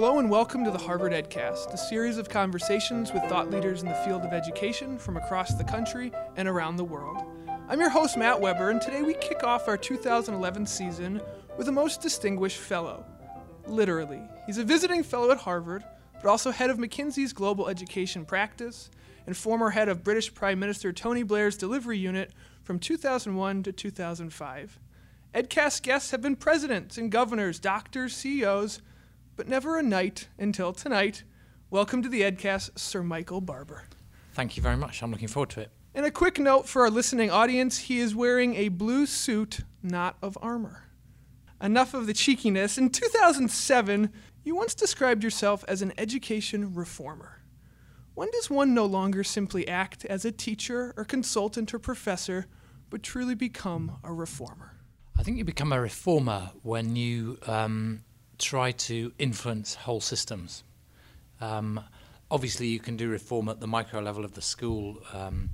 Hello and welcome to the Harvard EdCast, a series of conversations with thought leaders in the field of education from across the country and around the world. I'm your host, Matt Weber, and today we kick off our 2011 season with a most distinguished fellow. Literally. He's a visiting fellow at Harvard, but also head of McKinsey's global education practice and former head of British Prime Minister Tony Blair's delivery unit from 2001 to 2005. EdCast guests have been presidents and governors, doctors, CEOs, but never a knight until tonight. Welcome to the EdCast, Sir Michael Barber. Thank you very much. I'm looking forward to it. And a quick note for our listening audience he is wearing a blue suit, not of armor. Enough of the cheekiness. In 2007, you once described yourself as an education reformer. When does one no longer simply act as a teacher or consultant or professor, but truly become a reformer? I think you become a reformer when you um, try to influence whole systems. Um, obviously, you can do reform at the micro level of the school, um,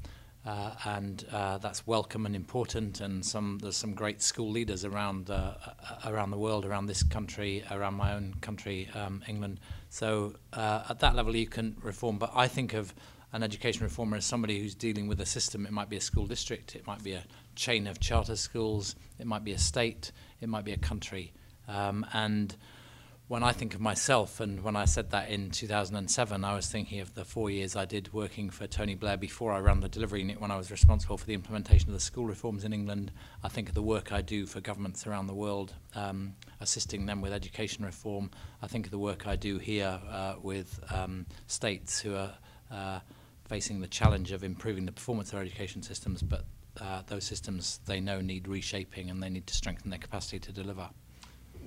uh, and uh, that's welcome and important. And some there's some great school leaders around uh, around the world, around this country, around my own country, um, England. So uh, at that level, you can reform. But I think of an education reformer as somebody who's dealing with a system. It might be a school district, it might be a chain of charter schools, it might be a state, it might be a country, um, and when I think of myself, and when I said that in 2007, I was thinking of the four years I did working for Tony Blair before I ran the delivery unit when I was responsible for the implementation of the school reforms in England. I think of the work I do for governments around the world, um, assisting them with education reform. I think of the work I do here uh, with um, states who are uh, facing the challenge of improving the performance of their education systems, but uh, those systems they know need reshaping and they need to strengthen their capacity to deliver.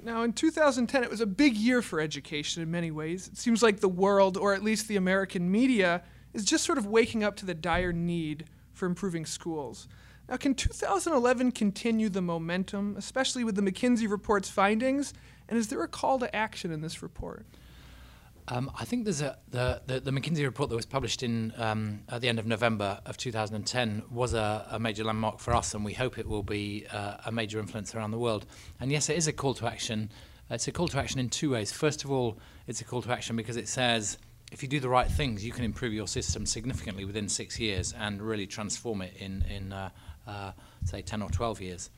Now, in 2010, it was a big year for education in many ways. It seems like the world, or at least the American media, is just sort of waking up to the dire need for improving schools. Now, can 2011 continue the momentum, especially with the McKinsey report's findings? And is there a call to action in this report? Um, I think there's a the, the, the McKinsey report that was published in um, at the end of November of 2010 was a, a major landmark for us, and we hope it will be uh, a major influence around the world. And yes, it is a call to action. It's a call to action in two ways. First of all, it's a call to action because it says if you do the right things, you can improve your system significantly within six years and really transform it in in uh, uh, say 10 or 12 years.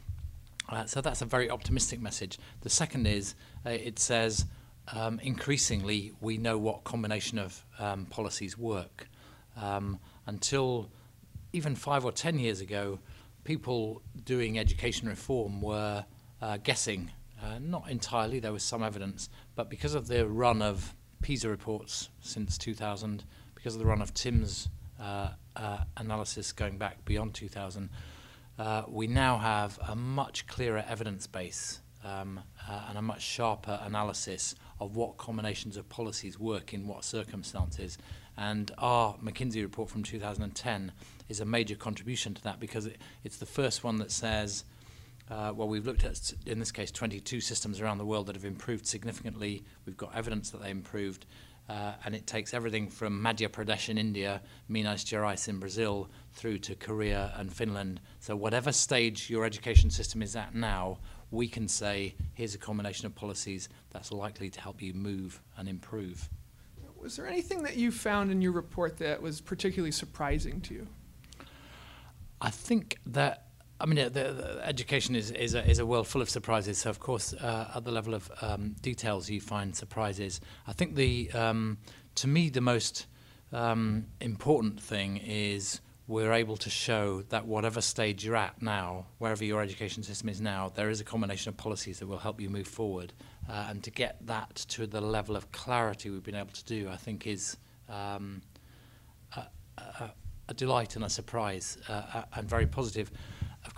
Uh, so that's a very optimistic message. The second is uh, it says um, increasingly we know what combination of um, policies work. Um, until even five or ten years ago, people doing education reform were uh, guessing. Uh, not entirely, there was some evidence, but because of the run of PISA reports since 2000, because of the run of TIMSS uh, uh, analysis going back beyond 2000, uh, we now have a much clearer evidence base um, uh, and a much sharper analysis of what combinations of policies work in what circumstances. And our McKinsey report from 2010 is a major contribution to that because it, it's the first one that says, uh, well, we've looked at, in this case, 22 systems around the world that have improved significantly. We've got evidence that they improved. Uh, and it takes everything from Madhya Pradesh in India, Minas Gerais in Brazil, through to Korea and Finland. So whatever stage your education system is at now, we can say, here's a combination of policies that's likely to help you move and improve. Was there anything that you found in your report that was particularly surprising to you? I think that I mean, the, the education is, is, a, is a world full of surprises. So, of course, uh, at the level of um, details, you find surprises. I think the, um, to me, the most um, important thing is we're able to show that whatever stage you're at now, wherever your education system is now, there is a combination of policies that will help you move forward. Uh, and to get that to the level of clarity we've been able to do, I think is um, a, a, a delight and a surprise uh, and very positive.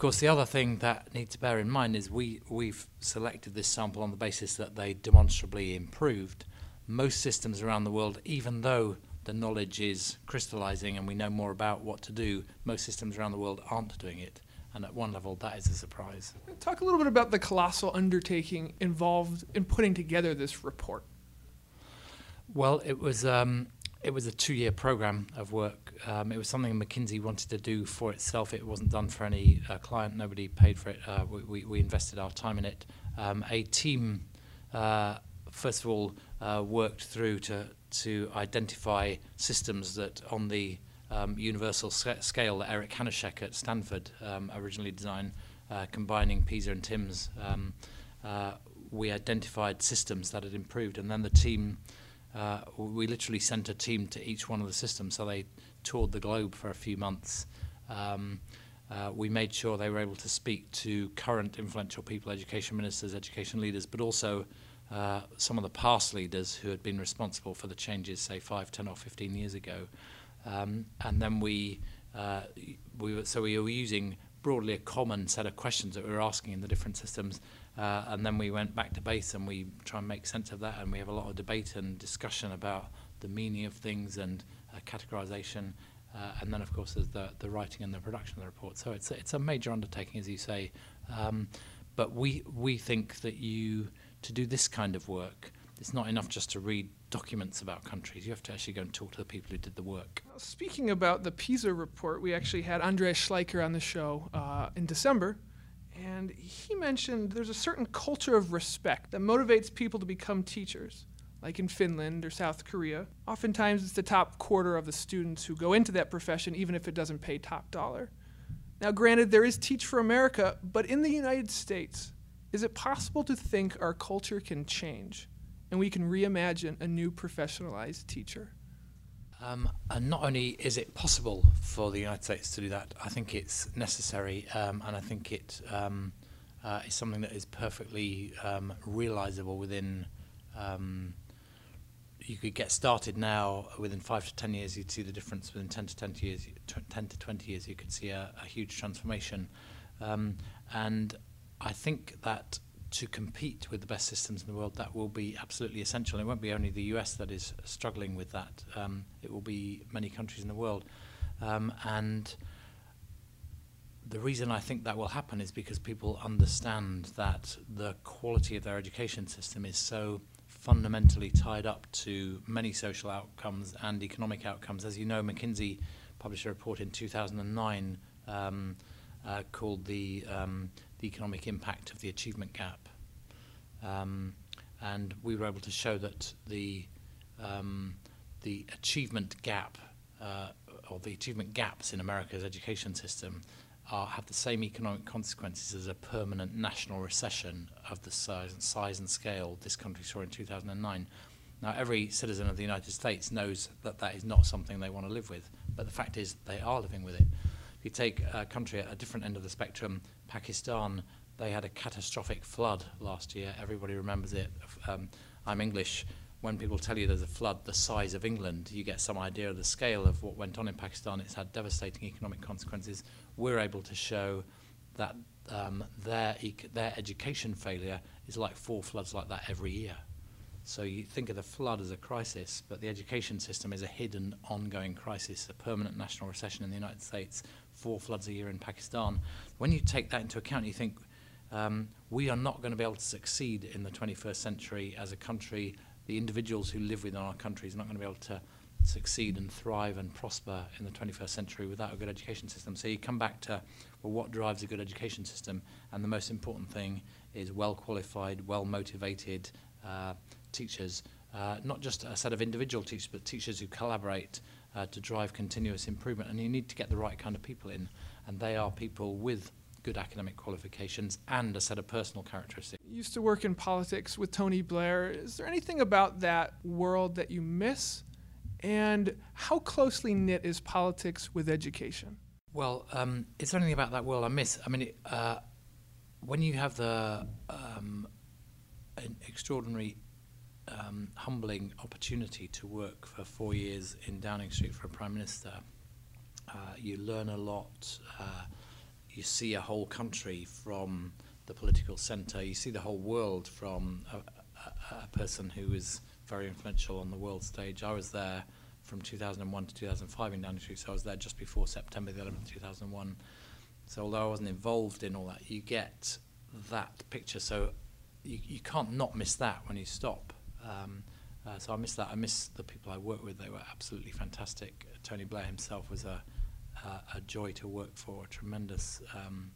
Of course, the other thing that needs to bear in mind is we, we've selected this sample on the basis that they demonstrably improved. Most systems around the world, even though the knowledge is crystallizing and we know more about what to do, most systems around the world aren't doing it. And at one level, that is a surprise. Talk a little bit about the colossal undertaking involved in putting together this report. Well, it was um, it was a two-year program of work. Um, it was something McKinsey wanted to do for itself. It wasn't done for any uh, client. Nobody paid for it. Uh, we, we invested our time in it. Um, a team, uh, first of all, uh, worked through to to identify systems that on the um, universal scale that Eric Hanushek at Stanford um, originally designed, uh, combining PISA and TIMSS, Um, uh, we identified systems that had improved, and then the team, uh, we literally sent a team to each one of the systems. So they toured the globe for a few months. Um, uh, we made sure they were able to speak to current influential people, education ministers, education leaders, but also uh, some of the past leaders who had been responsible for the changes, say, 5, 10, or 15 years ago. Um, and then we, uh, we were, so we were using broadly a common set of questions that we were asking in the different systems. Uh, and then we went back to base and we try and make sense of that. And we have a lot of debate and discussion about the meaning of things and uh, categorization. Uh, and then, of course, there's the, the writing and the production of the report. So it's it's a major undertaking, as you say. Um, but we, we think that you, to do this kind of work, it's not enough just to read documents about countries. You have to actually go and talk to the people who did the work. Speaking about the PISA report, we actually had Andreas Schleicher on the show uh, in December, and he mentioned there's a certain culture of respect that motivates people to become teachers, like in Finland or South Korea. Oftentimes, it's the top quarter of the students who go into that profession, even if it doesn't pay top dollar. Now, granted, there is Teach for America, but in the United States, is it possible to think our culture can change? and we can reimagine a new professionalized teacher. Um, and not only is it possible for the United States to do that, I think it's necessary, um, and I think it um, uh, is something that is perfectly um, realizable within. Um, you could get started now within five to ten years. You'd see the difference within ten to twenty years. Ten to twenty years, you could see a, a huge transformation, um, and I think that to compete with the best systems in the world, that will be absolutely essential. It won't be only the US that is struggling with that. Um, it will be many countries in the world. Um, and the reason I think that will happen is because people understand that the quality of their education system is so fundamentally tied up to many social outcomes and economic outcomes. As you know, McKinsey published a report in 2009 um, uh, called the um, the economic impact of the achievement gap. Um, and we were able to show that the um, the achievement gap uh, or the achievement gaps in America's education system are, have the same economic consequences as a permanent national recession of the size, size and scale this country saw in 2009. Now, every citizen of the United States knows that that is not something they want to live with, but the fact is they are living with it. If you take a country at a different end of the spectrum, Pakistan, they had a catastrophic flood last year. Everybody remembers it. Um, I'm English. When people tell you there's a flood the size of England, you get some idea of the scale of what went on in Pakistan. It's had devastating economic consequences. We're able to show that um, their, their education failure is like four floods like that every year. So you think of the flood as a crisis, but the education system is a hidden, ongoing crisis, a permanent national recession in the United States, four floods a year in Pakistan. When you take that into account, you think um, we are not going to be able to succeed in the 21st century as a country. The individuals who live within our country are not going to be able to succeed and thrive and prosper in the 21st century without a good education system. So you come back to, well, what drives a good education system? And the most important thing is well qualified, well motivated uh, teachers, uh, not just a set of individual teachers, but teachers who collaborate uh, to drive continuous improvement. And you need to get the right kind of people in, and they are people with good academic qualifications and a set of personal characteristics. You used to work in politics with Tony Blair. Is there anything about that world that you miss? And how closely knit is politics with education? Well, um, is there anything about that world I miss? I mean, uh, when you have the um, an extraordinary um, humbling opportunity to work for four years in Downing Street for a prime minister. Uh, you learn a lot. Uh, you see a whole country from the political centre. You see the whole world from a, a, a person who is very influential on the world stage. I was there from 2001 to 2005 in Downing Street, so I was there just before September the 11th, 2001. So although I wasn't involved in all that, you get that picture. So you, you can't not miss that when you stop. Um, uh, so I miss that. I miss the people I worked with. They were absolutely fantastic. Tony Blair himself was a, a, joy to work for, a tremendous um,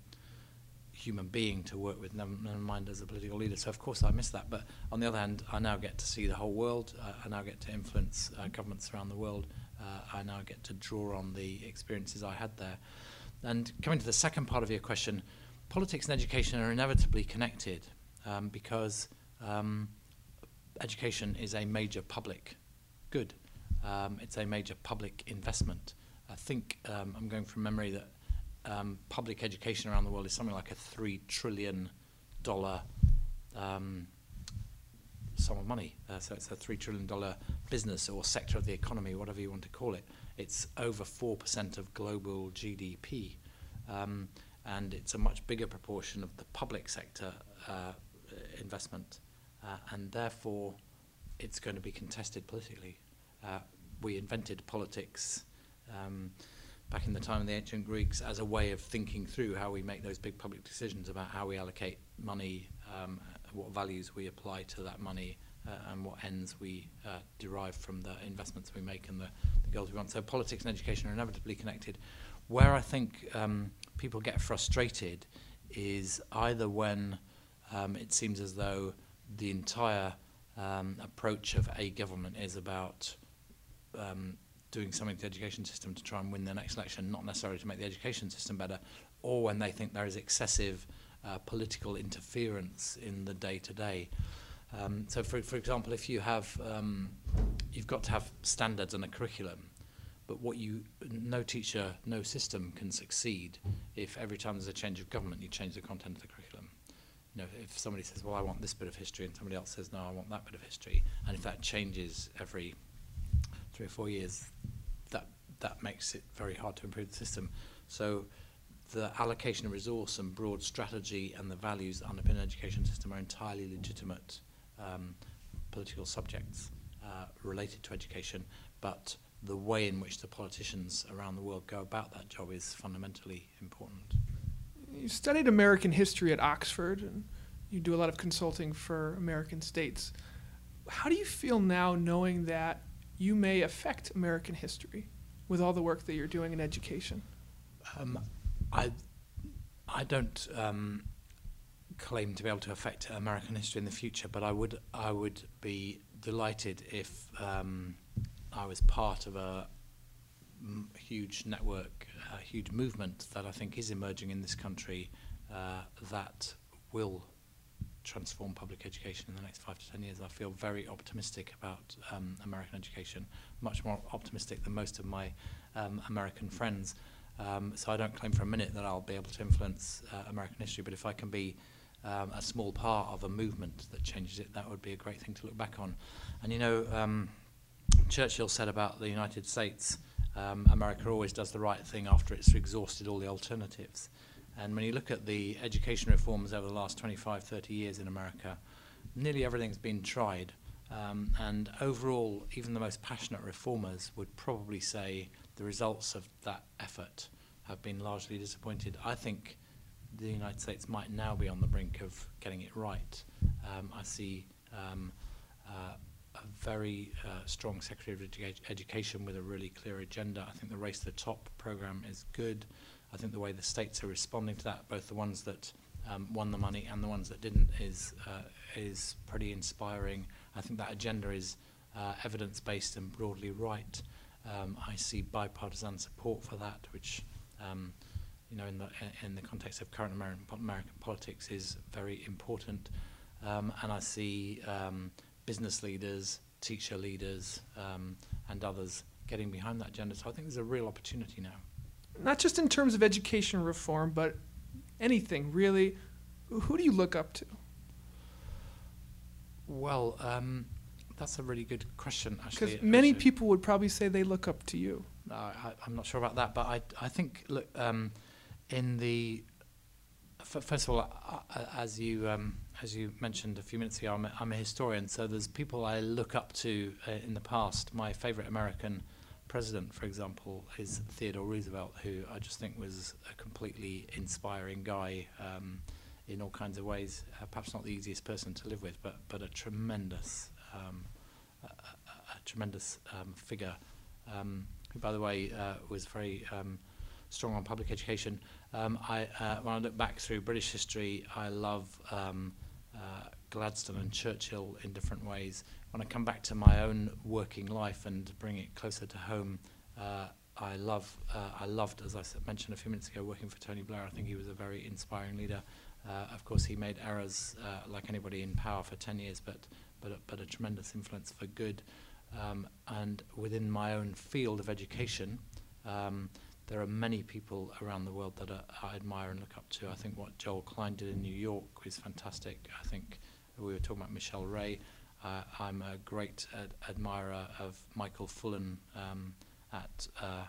human being to work with, never, never mind as a political leader. So of course I miss that. But on the other hand, I now get to see the whole world. Uh, I now get to influence uh, governments around the world. Uh, I now get to draw on the experiences I had there. And coming to the second part of your question, politics and education are inevitably connected um, because um, education is a major public good. Um, it's a major public investment. I think um, I'm going from memory that um, public education around the world is something like a three trillion dollar um, sum of money. Uh, so it's a three trillion dollar business or sector of the economy, whatever you want to call it. It's over four percent of global GDP, um, and it's a much bigger proportion of the public sector uh, investment, uh, and therefore it's going to be contested politically. Uh, we invented politics. Um, back in the time of the ancient Greeks as a way of thinking through how we make those big public decisions about how we allocate money, um, what values we apply to that money, uh, and what ends we uh, derive from the investments we make and the, the goals we want. So politics and education are inevitably connected. Where I think um, people get frustrated is either when um, it seems as though the entire um, approach of a government is about um, doing something to the education system to try and win the next election, not necessarily to make the education system better, or when they think there is excessive uh, political interference in the day-to-day. Um, so, for, for example, if you have, um, you've got to have standards and a curriculum, but what you, no teacher, no system can succeed if every time there's a change of government, you change the content of the curriculum. You know, if somebody says, well, I want this bit of history, and somebody else says, no, I want that bit of history, and if that changes every three or four years, that that makes it very hard to improve the system. So the allocation of resource and broad strategy and the values that underpin an education system are entirely legitimate um, political subjects uh, related to education, but the way in which the politicians around the world go about that job is fundamentally important. You studied American history at Oxford, and you do a lot of consulting for American states. How do you feel now knowing that you may affect American history with all the work that you're doing in education? Um, I, I don't um, claim to be able to affect American history in the future, but I would, I would be delighted if um, I was part of a huge network, huge movement that I think is emerging in this country uh, that will transform public education in the next five to ten years. I feel very optimistic about um, American education, much more optimistic than most of my um, American friends. Um, so I don't claim for a minute that I'll be able to influence uh, American history, but if I can be um, a small part of a movement that changes it, that would be a great thing to look back on. And you know, um, Churchill said about the United States, um, America always does the right thing after it's exhausted all the alternatives. And when you look at the education reforms over the last 25, 30 years in America, nearly everything's been tried. Um, and overall, even the most passionate reformers would probably say the results of that effort have been largely disappointed. I think the United States might now be on the brink of getting it right. Um, I see um, uh, very uh, strong Secretary of Edu Education with a really clear agenda. I think the Race to the Top program is good. I think the way the states are responding to that, both the ones that um, won the money and the ones that didn't, is uh, is pretty inspiring. I think that agenda is uh, evidence-based and broadly right. Um, I see bipartisan support for that, which um, you know, in the in the context of current American, American politics, is very important. Um, and I see um, business leaders, teacher leaders, um, and others getting behind that agenda. So I think there's a real opportunity now not just in terms of education reform, but anything really. Who do you look up to? Well, um, that's a really good question, actually. Because many actually. people would probably say they look up to you. No, I, am not sure about that, but I, I think, look, um, in the first of all, uh, as you um, as you mentioned a few minutes ago, I'm a, I'm a historian, so there's people I look up to uh, in the past. My favourite American president, for example, is Theodore Roosevelt, who I just think was a completely inspiring guy um, in all kinds of ways. Uh, perhaps not the easiest person to live with, but but a tremendous, um, a, a, a tremendous um, figure. Um, who, by the way, uh, was very um, strong on public education. Um, I, uh, when I look back through British history, I love um, uh, Gladstone and Churchill in different ways. When I come back to my own working life and bring it closer to home, uh, I love, uh, I loved, as I mentioned a few minutes ago, working for Tony Blair. I think he was a very inspiring leader. Uh, of course, he made errors uh, like anybody in power for 10 years, but, but, a, but a tremendous influence for good. Um, and within my own field of education, um, there are many people around the world that are, I admire and look up to. I think what Joel Klein did in New York was fantastic. I think we were talking about Michelle Rhee. Uh, I'm a great ad admirer of Michael Fullan um, at uh,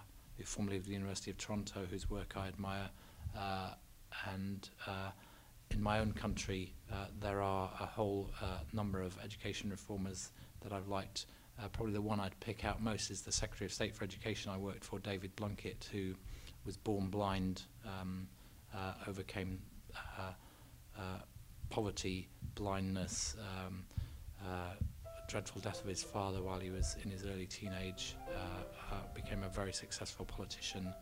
formerly of the University of Toronto, whose work I admire. Uh, and uh, in my own country, uh, there are a whole uh, number of education reformers that I've liked. Uh, probably the one I'd pick out most is the Secretary of State for Education I worked for, David Blunkett, who was born blind, um, uh, overcame uh, uh, poverty, blindness, um, uh, dreadful death of his father while he was in his early teenage, became a very successful politician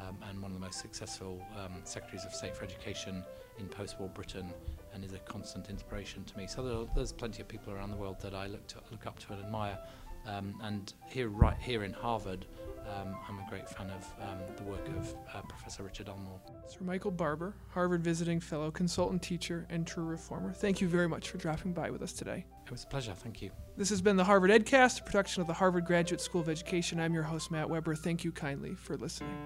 um, and one of the most successful um, Secretaries of State for Education in post-war Britain and is a constant inspiration to me. So there, there's plenty of people around the world that I look, to, look up to and admire. Um, and here, right here in Harvard, um, I'm a great fan of um, the work of uh, Professor Richard Elmore. Sir Michael Barber, Harvard visiting fellow, consultant teacher, and true reformer. Thank you very much for dropping by with us today. It was a pleasure. Thank you. This has been the Harvard EdCast, a production of the Harvard Graduate School of Education. I'm your host, Matt Weber. Thank you kindly for listening.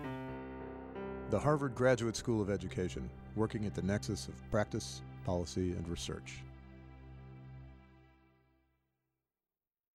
The Harvard Graduate School of Education, working at the nexus of practice, policy, and research.